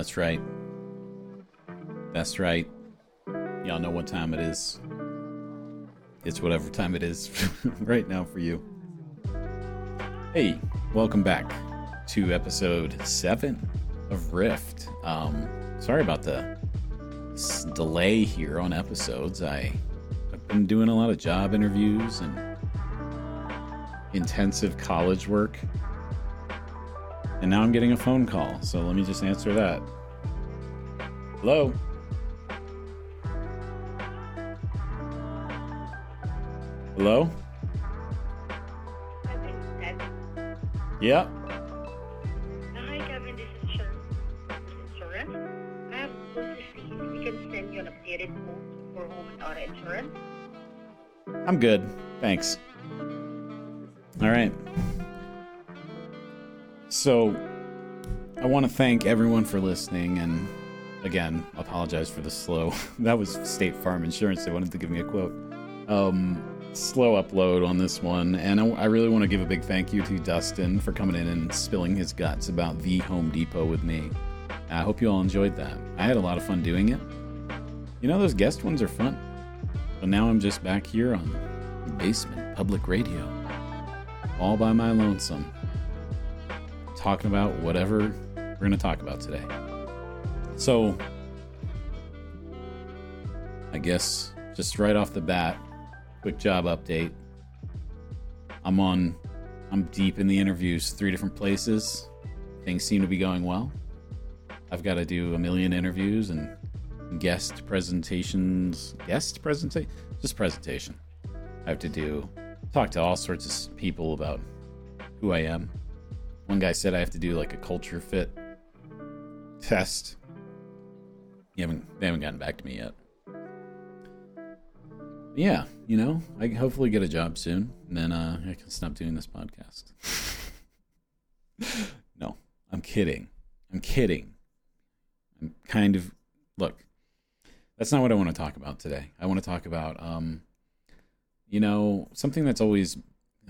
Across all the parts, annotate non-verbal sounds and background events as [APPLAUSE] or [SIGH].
That's right. That's right. Y'all know what time it is. It's whatever time it is [LAUGHS] right now for you. Hey, welcome back to episode 7 of RIFd. Um, sorry about the delay here on episodes. I, I've been doing a lot of job interviews and intensive college work. And now I'm getting a phone call, so let me just answer that. Hello? Hello? Yeah. Hi, Kevin. This is Insurance. I have called to see if we can send you an updated quote for home and auto insurance. I'm good. Thanks. All right. So, I want to thank everyone for listening and again, apologize for the slow. [LAUGHS] that was State Farm Insurance. They wanted to give me a quote. Um, slow upload on this one, and I, I really want to give a big thank you to Dustin for coming in and spilling his guts about the Home Depot with me. I hope you all enjoyed that. I had a lot of fun doing it. You know, those guest ones are fun. But now I'm just back here on Basement Public Radio, all by my lonesome, talking about whatever we're going to talk about today. So, I guess just right off the bat, quick job update. I'm on, I'm deep in the interviews, three different places. Things seem to be going well. I've got to do a million interviews and guest presentations. Guest presentation? Just presentation. I have to do, talk to all sorts of people about who I am. One guy said I have to do like a culture fit test. Haven't, they haven't gotten back to me yet. Yeah, you know, I hopefully get a job soon, and then uh, I can stop doing this podcast. [LAUGHS] no, I'm kidding. I'm kidding. I'm kind of look. That's not what I want to talk about today. I want to talk about, um, you know, something that's always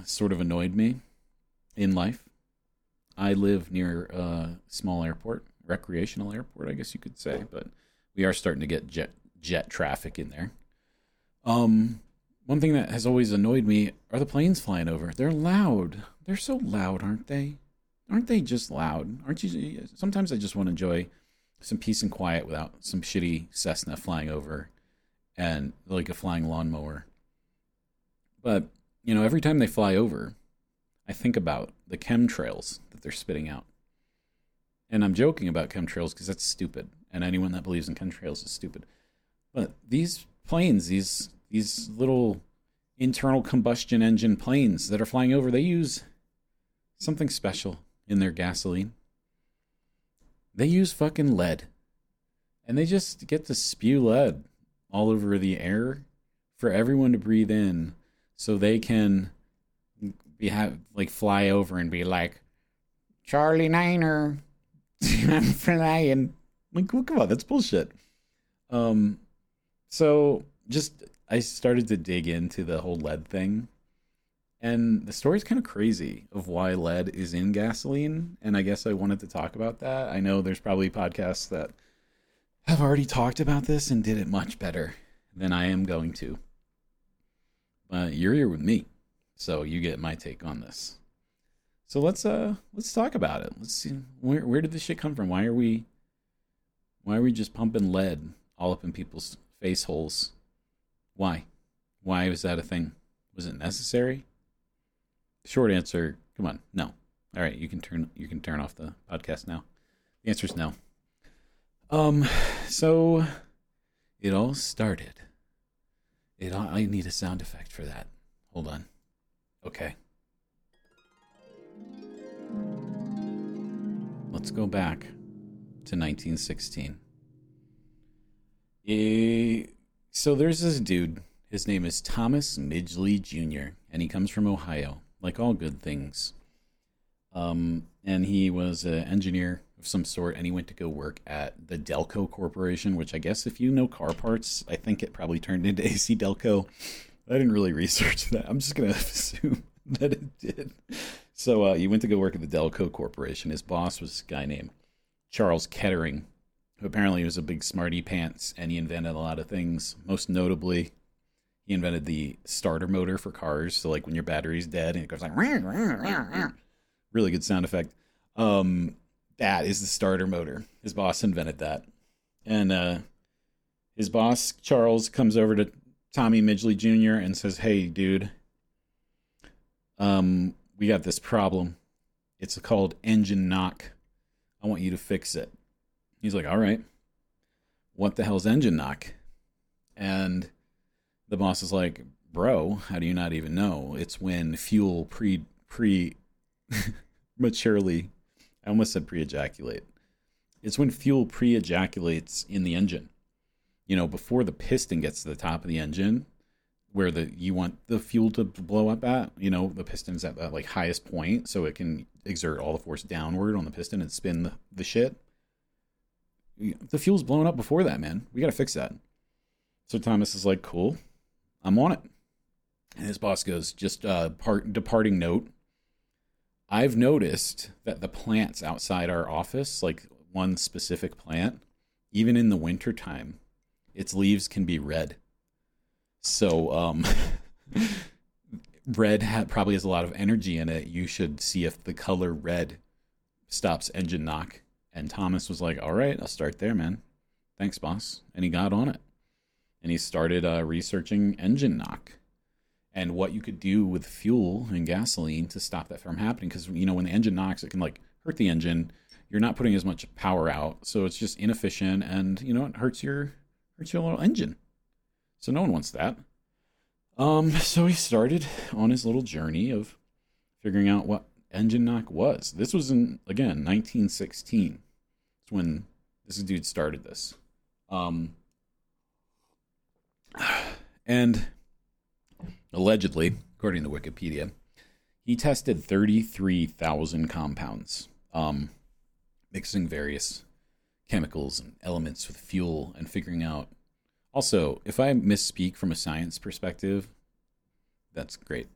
sort of annoyed me in life. I live near a small airport, recreational airport, I guess you could say, but we are starting to get jet jet traffic in there. Um, one thing that has always annoyed me are the planes flying over. They're loud. They're so loud, aren't they? Aren't they just loud? Aren't you? Sometimes I just want to enjoy some peace and quiet without some shitty Cessna flying over and like a flying lawnmower. But, you know, every time they fly over, I think about the chemtrails that they're spitting out. And I'm joking about chemtrails because that's stupid. And anyone that believes in chemtrails is stupid. But these planes, these these little internal combustion engine planes that are flying over, they use something special in their gasoline. They use fucking lead. And they just get to spew lead all over the air for everyone to breathe in so they can be have like fly over and be like Charlie Niner [LAUGHS] I'm flying. Like, well, come on, that's bullshit. Um so just I started to dig into the whole lead thing. And the story's kind of crazy of why lead is in gasoline. And I guess I wanted to talk about that. I know there's probably podcasts that have already talked about this and did it much better than I am going to. But you're here with me. So you get my take on this. So let's uh let's talk about it. Let's see where where did this shit come from? Why are we why are we just pumping lead all up in people's face holes? Why? Why was that a thing? Was it necessary? Short answer, come on, no. All right, you can turn you can turn off the podcast now. The answer is no. Um, so it all started. It all, I need a sound effect for that. Hold on. Okay. Let's go back to 1916. Eh, so there's this dude. His name is Thomas Midgley Jr., and he comes from Ohio, like all good things. Um, and he was an engineer of some sort, and he went to go work at the Delco Corporation, which I guess if you know car parts, I think it probably turned into AC Delco. I didn't really research that. I'm just gonna [LAUGHS] assume that it did. So uh, went to go work at the Delco Corporation. His boss was a guy named Charles Kettering, who apparently was a big smarty pants and he invented a lot of things. Most notably, he invented the starter motor for cars. So like when your battery's dead and it goes like really good sound effect. Um, that is the starter motor. His boss invented that, and uh, his boss Charles comes over to Tommy Midgley Jr. and says, "Hey, dude, um, we got this problem. It's called engine knock. I want you to fix it." He's like, "All right. What the hell's engine knock?" And the boss is like, "Bro, how do you not even know? It's when fuel pre pre [LAUGHS] maturely I almost said pre ejaculate. It's when fuel pre ejaculates in the engine. You know, before the piston gets to the top of the engine, where the you want the fuel to blow up at, you know, the piston's at that like highest point so it can exert all the force downward on the piston and spin the, the shit. The fuel's blown up before that, man. We gotta fix that. So Thomas is like, cool, I'm on it. And his boss goes, just uh part departing note I've noticed that the plants outside our office, like one specific plant, even in the wintertime, its leaves can be red. So, um, [LAUGHS] red ha- probably has a lot of energy in it. You should see if the color red stops engine knock. And Thomas was like, All right, I'll start there, man. Thanks, boss. And he got on it. And he started uh, researching engine knock and what you could do with fuel and gasoline to stop that from happening. Because you know when the engine knocks, it can like hurt the engine. You're not putting as much power out, so it's just inefficient, and you know it hurts your hurts your little engine. So no one wants that. Um, so he started on his little journey of figuring out what engine knock was. This was in again 1916. It's when this dude started this. Um, and allegedly, according to Wikipedia, he tested 33,000 compounds, um, mixing various chemicals and elements with fuel and figuring out. Also, if I misspeak from a science perspective, that's great.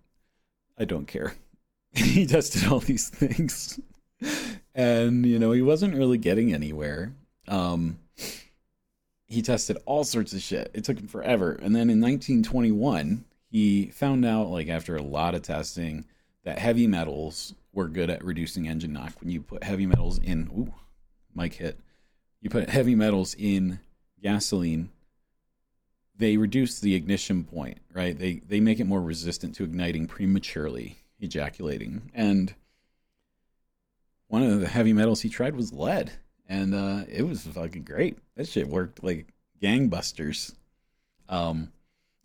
I don't care. [LAUGHS] he tested all these things. [LAUGHS] and, you know, he wasn't really getting anywhere. Um, he tested all sorts of shit. It took him forever. And then in 1921, he found out like after a lot of testing that heavy metals were good at reducing engine knock when you put heavy metals in ooh mic hit you put heavy metals in gasoline they reduce the ignition point right? They they make it more resistant to igniting prematurely ejaculating. And one of the heavy metals he tried was lead and uh, it was fucking great. That shit worked like gangbusters. Um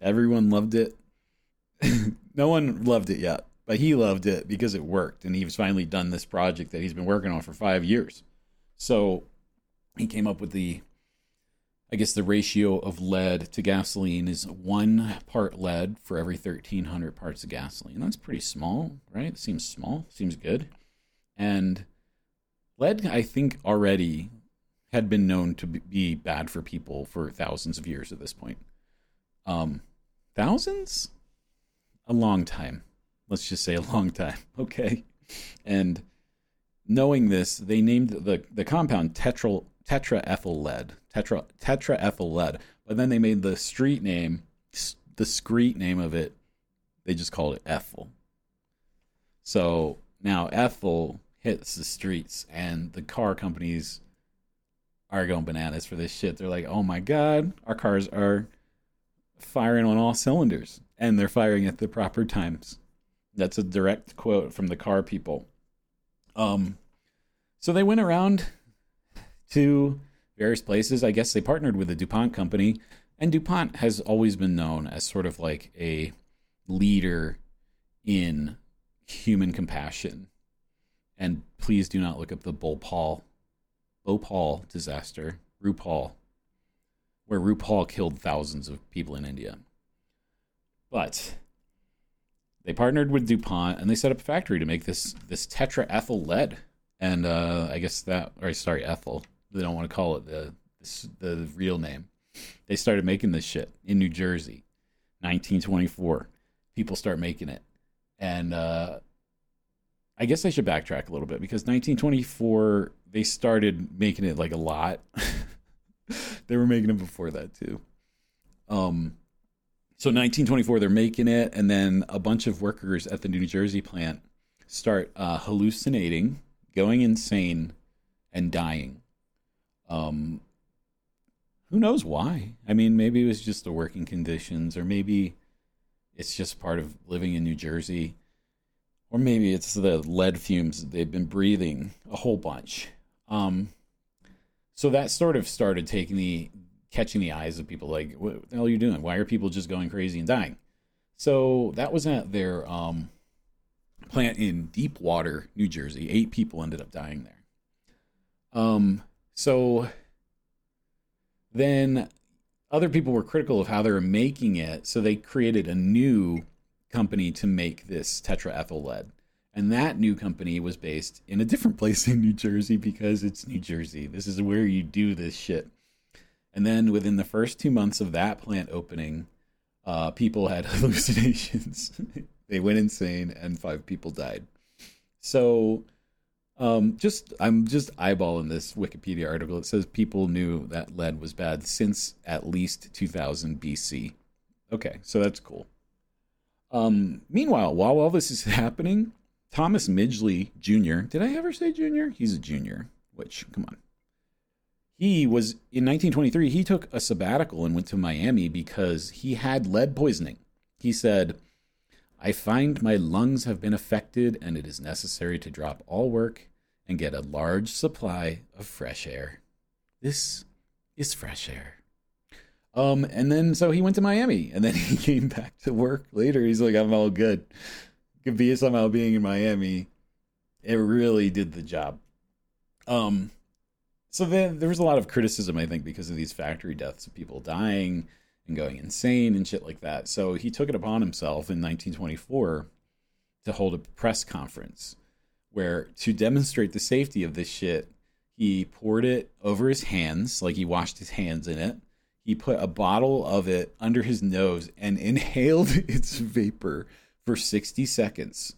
everyone loved it. [LAUGHS] No one loved it yet, but he loved it because it worked, and he's finally done this project that he's been working on for five years. So he came up with the, I guess the ratio of lead to gasoline is one part lead for every thirteen hundred parts of gasoline. That's pretty small, right? Seems small, seems good, and lead I think already had been known to be bad for people for thousands of years at this point. Um, thousands? a long time. Let's just say a long time. [LAUGHS] Okay. And knowing this, they named the, the compound tetra, tetraethyl lead. Tetra, tetraethyl lead. But then they made the street name, the street name of it, they just called it ethyl. So now ethyl hits the streets and the car companies are going bananas for this shit. They're like, oh my God, our cars are firing on all cylinders and they're firing at the proper times. That's a direct quote from the car people. Um, so they went around to various places. I guess they partnered with the DuPont company, and DuPont has always been known as sort of like a leader in human compassion. And please do not look up the Bhopal, Bhopal disaster, Rupal, where Rupal killed thousands of people in India. But they partnered with DuPont and they set up a factory to make this this tetraethyl lead. And uh, I guess that, or sorry, ethyl. They don't want to call it the the real name. They started making this shit in New Jersey, 1924. People start making it, and uh, I guess I should backtrack a little bit because 1924 they started making it like a lot. [LAUGHS] they were making it before that too. Um, so 1924, they're making it, and then a bunch of workers at the New Jersey plant start uh, hallucinating, going insane, and dying. Um, who knows why? I mean, maybe it was just the working conditions, or maybe it's just part of living in New Jersey, or maybe it's the lead fumes that they've been breathing a whole bunch. Um, so that sort of started taking the catching the eyes of people like what the hell are you doing? Why are people just going crazy and dying? So that was at their um, plant in deepwater new jersey. Eight people ended up dying there. Um, so then other people were critical of how they were making it so they created a new company to make this tetraethyl lead and that new company was based in a different place in New Jersey because it's New Jersey. This is where you do this shit. And then within the first two months of that plant opening, uh, people had [LAUGHS] hallucinations. they went insane, and five people died. So, um, just I'm just eyeballing this Wikipedia article. It says people knew that lead was bad since at least 2000 BC. Okay, so that's cool. Um, meanwhile, while all this is [LAUGHS] happening, Thomas Midgley Jr. Did I ever say junior? He's a junior. Which, come on he was in 1923 he took a sabbatical and went to miami because he had lead poisoning he said i find my lungs have been affected and it is necessary to drop all work and get a large supply of fresh air. This is fresh air. Um and then so he went to miami and then [LAUGHS] he came back to work later. He's like i'm all good. Could be somehow being in miami. It really did the job. Um so then there was a lot of criticism, I think, because of these factory deaths of people dying and going insane and shit like that. So he took it upon himself in 1924 to hold a press conference where, to demonstrate the safety of this shit, he poured it over his hands, like he washed his hands in it. He put a bottle of it under his nose and inhaled [LAUGHS] its vapor for 60 seconds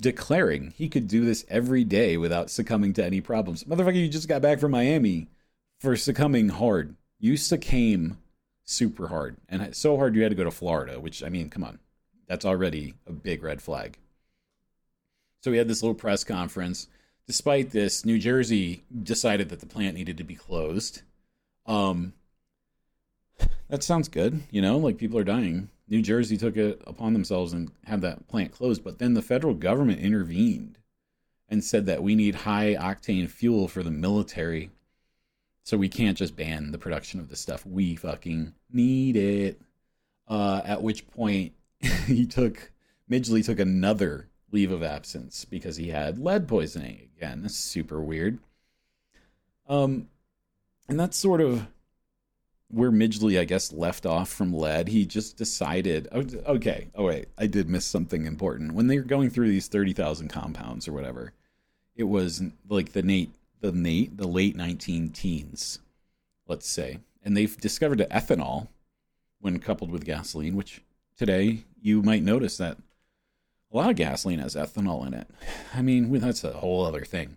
declaring he could do this every day without succumbing to any problems. Motherfucker, you just got back from Miami for succumbing hard. You succumb super hard and so hard you had to go to Florida, which I mean, come on. That's already a big red flag. So we had this little press conference. Despite this, New Jersey decided that the plant needed to be closed. Um, that sounds good, you know, like people are dying. New Jersey took it upon themselves and had that plant closed, but then the federal government intervened and said that we need high octane fuel for the military. So we can't just ban the production of this stuff. We fucking need it. Uh, at which point [LAUGHS] he took Midgley took another leave of absence because he had lead poisoning again. That's super weird. Um, and that's sort of where Midgley, I guess, left off from lead, he just decided, oh, okay, oh wait, I did miss something important. When they were going through these thirty thousand compounds or whatever, it was like the Nate, the Nate, the late nineteen teens, let's say, and they've discovered that ethanol, when coupled with gasoline, which today you might notice that a lot of gasoline has ethanol in it. I mean, that's a whole other thing.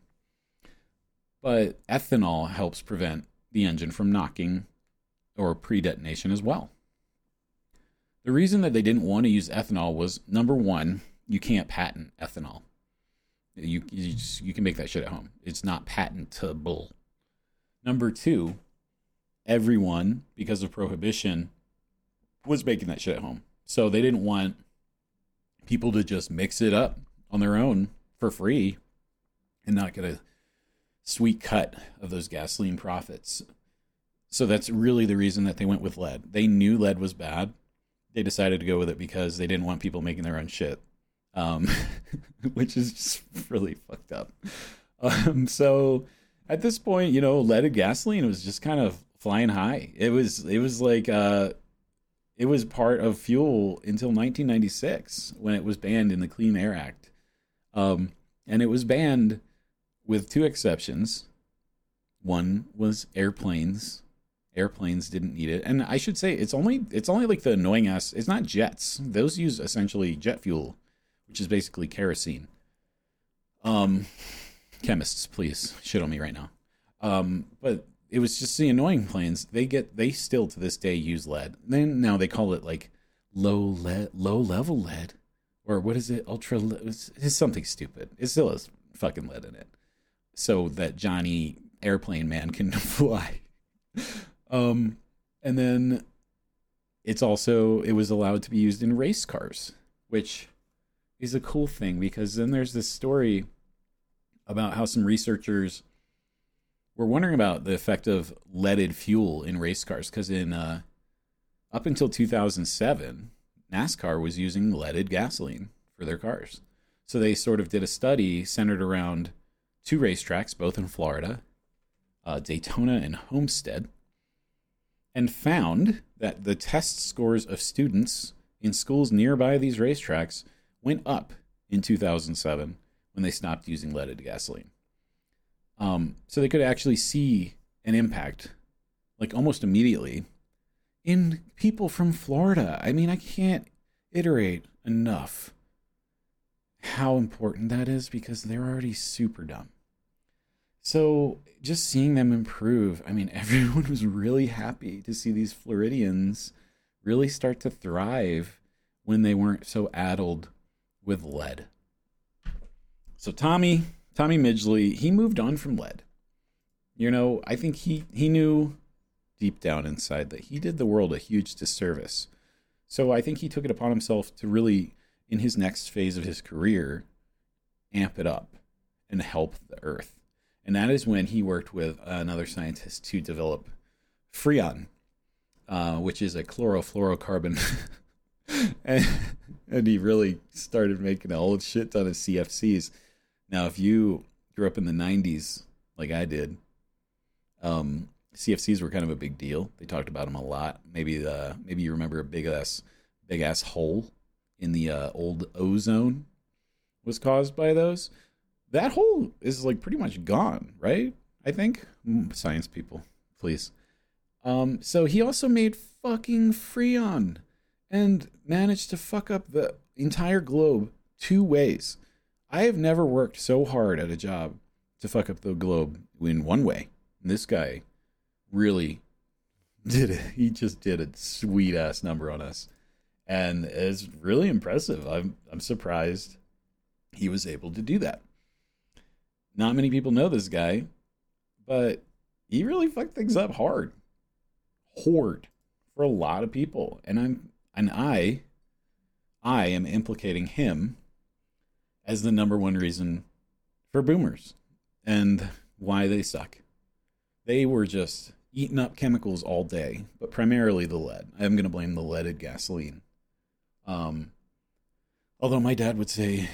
But ethanol helps prevent the engine from knocking or pre detonation as well. The reason that they didn't want to use ethanol was number one, you can't patent ethanol. You, you, just, you can make that shit at home. It's not patentable. Number two, everyone, because of prohibition, was making that shit at home. So they didn't want people to just mix it up on their own for free and not get a sweet cut of those gasoline profits. So that's really the reason that they went with lead. They knew lead was bad. They decided to go with it because they didn't want people making their own shit, um, [LAUGHS] which is just really fucked up. Um, so at this point, you know, leaded gasoline was just kind of flying high. It was it was like uh, it was part of fuel until 1996 when it was banned in the Clean Air Act, um, and it was banned with two exceptions. One was airplanes airplanes didn't need it and i should say it's only it's only like the annoying ass it's not jets those use essentially jet fuel which is basically kerosene um chemists please shit on me right now um but it was just the annoying planes. They get they still to this day use lead. Then now they call it like low lead, low level lead, or what is it? Ultra. It's, it's something stupid. It still has fucking lead in it, so that Johnny Airplane Man can [LAUGHS] fly. Um, and then it's also it was allowed to be used in race cars, which is a cool thing because then there's this story about how some researchers were wondering about the effect of leaded fuel in race cars because in uh, up until 2007 NASCAR was using leaded gasoline for their cars. So they sort of did a study centered around two racetracks, both in Florida, uh, Daytona and Homestead, and found that the test scores of students in schools nearby these racetracks went up in 2007 when they stopped using leaded gasoline. Um, so they could actually see an impact, like almost immediately, in people from Florida. I mean, I can't iterate enough how important that is because they're already super dumb. So just seeing them improve, I mean, [LAUGHS] everyone was really happy to see these Floridians really start to thrive when they weren't so addled with lead. So Tommy, Tommy Midgley, he moved on from lead. You know, I think he he knew deep down inside that he did the world a huge disservice. So I think he took it upon himself to really in his next phase of his career amp it up and help the earth. And that is when he worked with another scientist to develop Freon, uh, which is a chlorofluorocarbon. [LAUGHS] [LAUGHS] and, and he really started making a whole shit ton of CFCs. Now, if you grew up in the 90s, like I did, um, CFCs were kind of a big deal. They talked about them a lot. Maybe the maybe you remember a big ass big ass hole in the uh, old ozone was caused by those. That hole is like pretty much gone, right? I think Mm, science people, please. Um, so he also made fucking Freon and managed to fuck up the entire globe two ways. I have never worked so hard at a job to fuck up the globe in one way. And this guy really [LAUGHS] did it. He just did a sweet ass number on us. And it's really impressive. I'm I'm surprised he was able to do that. Not many people know this guy, but he really fucked things up hard. Hard for a lot of people. And I'm and I I am implicating him as the number one reason for boomers and why they suck. They were just eating up chemicals all day, but primarily the lead. I'm going to blame the leaded gasoline. Um, although my dad would say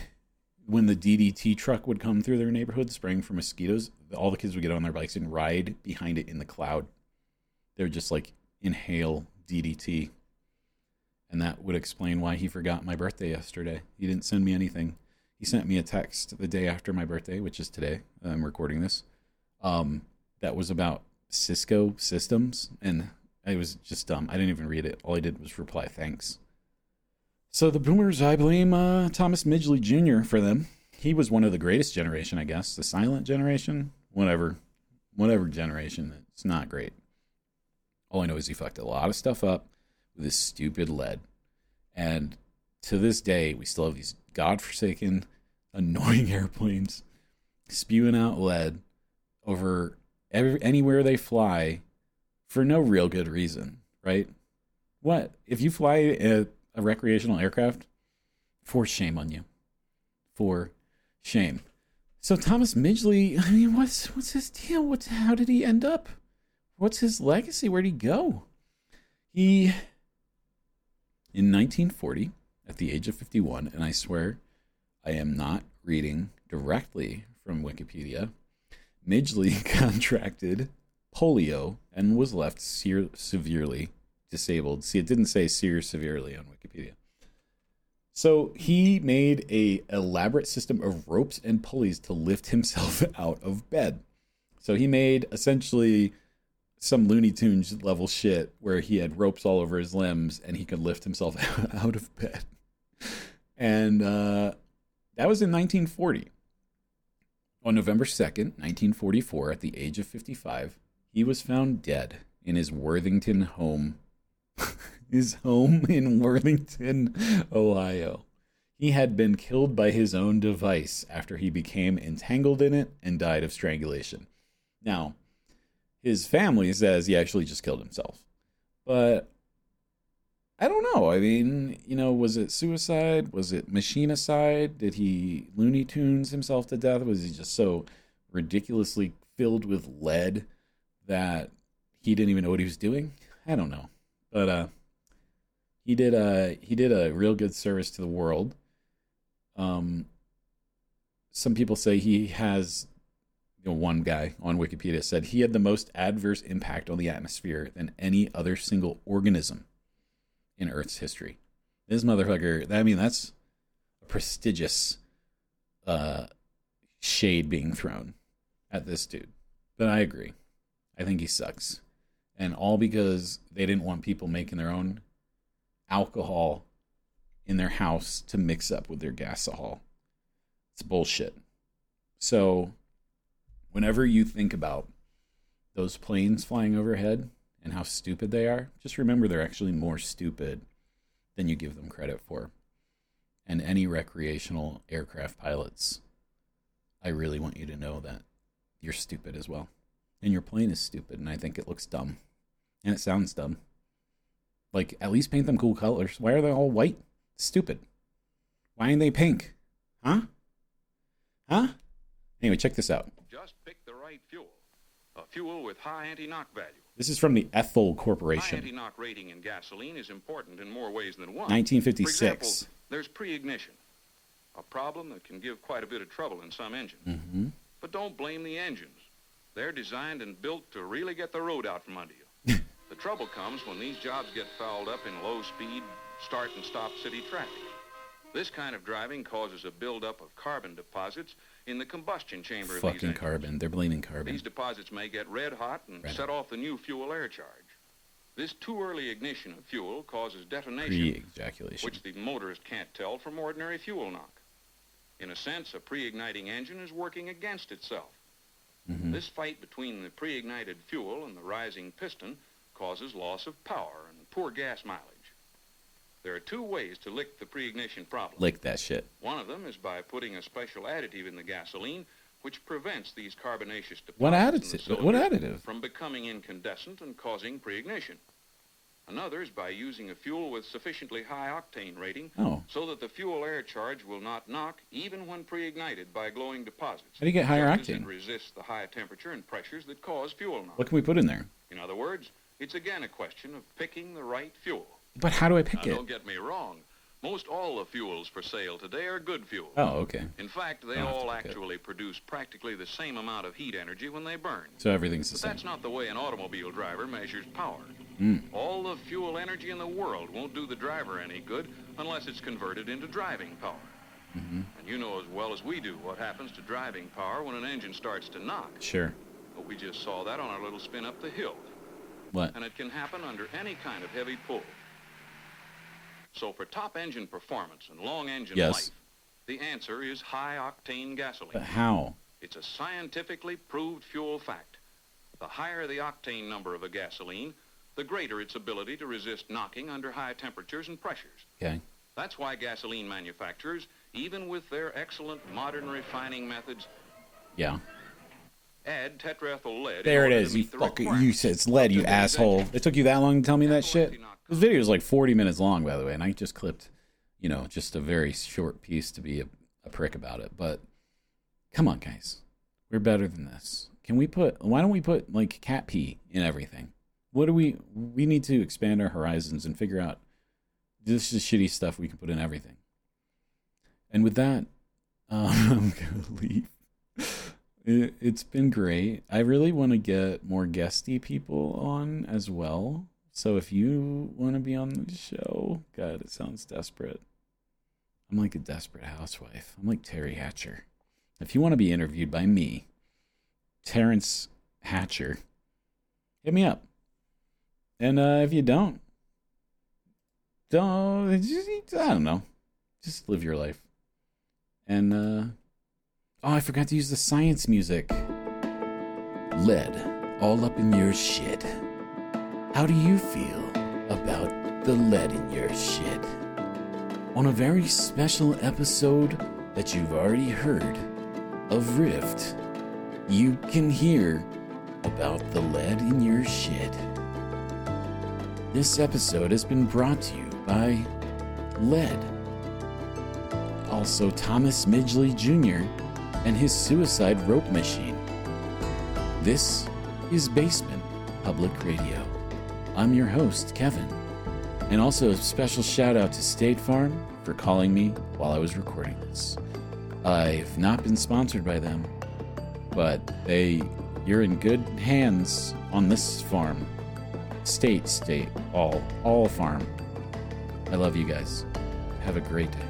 when the DDT truck would come through their neighborhood spraying for mosquitoes, all the kids would get on their bikes and ride behind it in the cloud. They would just like inhale DDT. And that would explain why he forgot my birthday yesterday. He didn't send me anything. He sent me a text the day after my birthday, which is today. I'm recording this. Um, that was about Cisco systems, and it was just dumb. I didn't even read it. All I did was reply thanks. So the boomers, I blame uh, Thomas Midgley Jr. for them. He was one of the greatest generation, I guess, the silent generation, whatever, whatever generation. It's not great. All I know is he fucked a lot of stuff up with his stupid lead, and to this day, we still have these godforsaken, [LAUGHS] annoying airplanes spewing out lead over every, anywhere they fly for no real good reason, right? What if you fly a, a recreational aircraft? For shame on you. For shame. So Thomas Midgley, I mean, what's what's his deal? What's how did he end up? What's his legacy? Where'd he go? He in 1940, at the age of 51, and I swear I am not reading directly from Wikipedia. Midgley [LAUGHS] contracted polio and was left se- severely disabled. See, it didn't say seer severely on Wikipedia. So he made a elaborate system of ropes and pulleys to lift himself [LAUGHS] out of bed. So he made essentially some Looney Tunes level shit where he had ropes all over his limbs and he could lift himself [LAUGHS] out of bed. And uh, that was in 1940. On November 2nd, 1944, at the age of 55, he was found dead in his Worthington home. [LAUGHS] his home in Worthington, Ohio. He had been killed by his own device after he became entangled in it and died of strangulation. Now, his family says he actually just killed himself. But I don't know. I mean, you know, was it suicide? Was it machinicide? Did he Looney Tunes himself to death? Was he just so ridiculously filled with lead that he didn't even know what he was doing? I don't know. But uh he did a he did a real good service to the world. Um some people say he has you know, one guy on Wikipedia said he had the most adverse impact on the atmosphere than any other single organism in Earth's history. This motherfucker, I mean, that's a prestigious uh, shade being thrown at this dude. But I agree. I think he sucks. And all because they didn't want people making their own alcohol in their house to mix up with their gasohol. It's bullshit. So, whenever you think about those planes flying overhead, and how stupid they are, just remember they're actually more stupid than you give them credit for. And any recreational aircraft pilots, I really want you to know that you're stupid as well. And your plane is stupid, and I think it looks dumb. And it sounds dumb. Like, at least paint them cool colors. Why are they all white? Stupid. Why aren't they pink? Huh? Huh? Anyway, check this out. Just pick the right fuel. A fuel with high anti-knock value. This is from the Ethyl High Corporation, anti-knock rating in gasoline is important in more ways than one. 1956. For example, there's pre-ignition, a problem that can give quite a bit of trouble in some engines. hmm But don't blame the engines. They're designed and built to really get the road out from under you. [LAUGHS] the trouble comes when these jobs get fouled up in low-speed, start and stop city traffic. This kind of driving causes a buildup of carbon deposits in the combustion chamber Fucking carbon. They're blaming carbon. These deposits may get red hot and Red set off the new fuel air charge. This too early ignition of fuel causes detonation, which the motorist can't tell from ordinary fuel knock. In a sense, a pre-igniting engine is working against itself. Mhm. This fight between the pre-ignited fuel and the rising piston causes loss of power and poor gas mileage. There are two ways to lick the pre-ignition problem. Lick that shit. One of them is by putting a special additive in the gasoline which prevents these carbonaceous deposits What additive? What additive? from becoming incandescent and causing pre-ignition. Another is by using a fuel with sufficiently high octane rating Oh, so that the fuel air charge will not knock even when pre-ignited by glowing deposits. How do you get higher octane? It resists the high temperature and pressures that cause fuel knock. what can we put in there? In other words, it's again a question of picking the right fuel. But how do I Now, pick it? don't get me wrong. Most all the fuels for sale today are good fuels. Oh, okay. In fact, they Don't have to all pick it. actually produce practically the same amount of heat energy when they burn. So everything's the But same. that's not the way an automobile driver measures power. Mm. All the fuel energy in the world won't do the driver any good unless it's converted into driving power. hmm And you know as well as we do what happens to driving power when an engine starts to knock. Sure. But we just saw that on our little spin up the hill. What? And it can happen under any kind of heavy pull. So for top engine performance and long engine Yes. life, the answer is high octane gasoline. But how? It's a scientifically proved fuel fact. The higher the octane number of a gasoline, the greater its ability to resist knocking under high temperatures and pressures. Okay. That's why gasoline manufacturers, even with their excellent modern refining methods, Yeah. Add tetraethyl lead. There it is. You fucking. You said it's lead. You Up to these asshole. It took you that long to tell me that shit. This video is like 40 minutes long, by the way, and I just clipped, you know, just a very short piece to be a, a prick about it. But come on, guys, we're better than this. Can we put? Why don't we put like cat pee in everything? What do we? We need to expand our horizons and figure out this is shitty stuff we can put in everything. And with that, um, [LAUGHS] I'm gonna leave. It, it's been great. I really want to get more guesty people on as well. So if you want to be on the show, God, it sounds desperate. I'm like a desperate housewife. I'm like Teri Hatcher. If you want to be interviewed by me, Terrence Hatcher, hit me up. And uh, if you don't, don't I don't know, just live your life. And uh, oh, I forgot to use the science music. Lead all up in your shit. How do you feel about the lead in your shit? On a very special episode that you've already heard of RIFd, you can hear about the lead in your shit. This episode has been brought to you by Lead. Also, Thomas Midgley Jr. and his suicide rope machine. This is Basement Public Radio. I'm your host, Kevin. And also a special shout out to State Farm for calling me while I was recording this. I've not been sponsored by them, but they you're in good hands on this farm. State, state, all, all farm. I love you guys. Have a great day.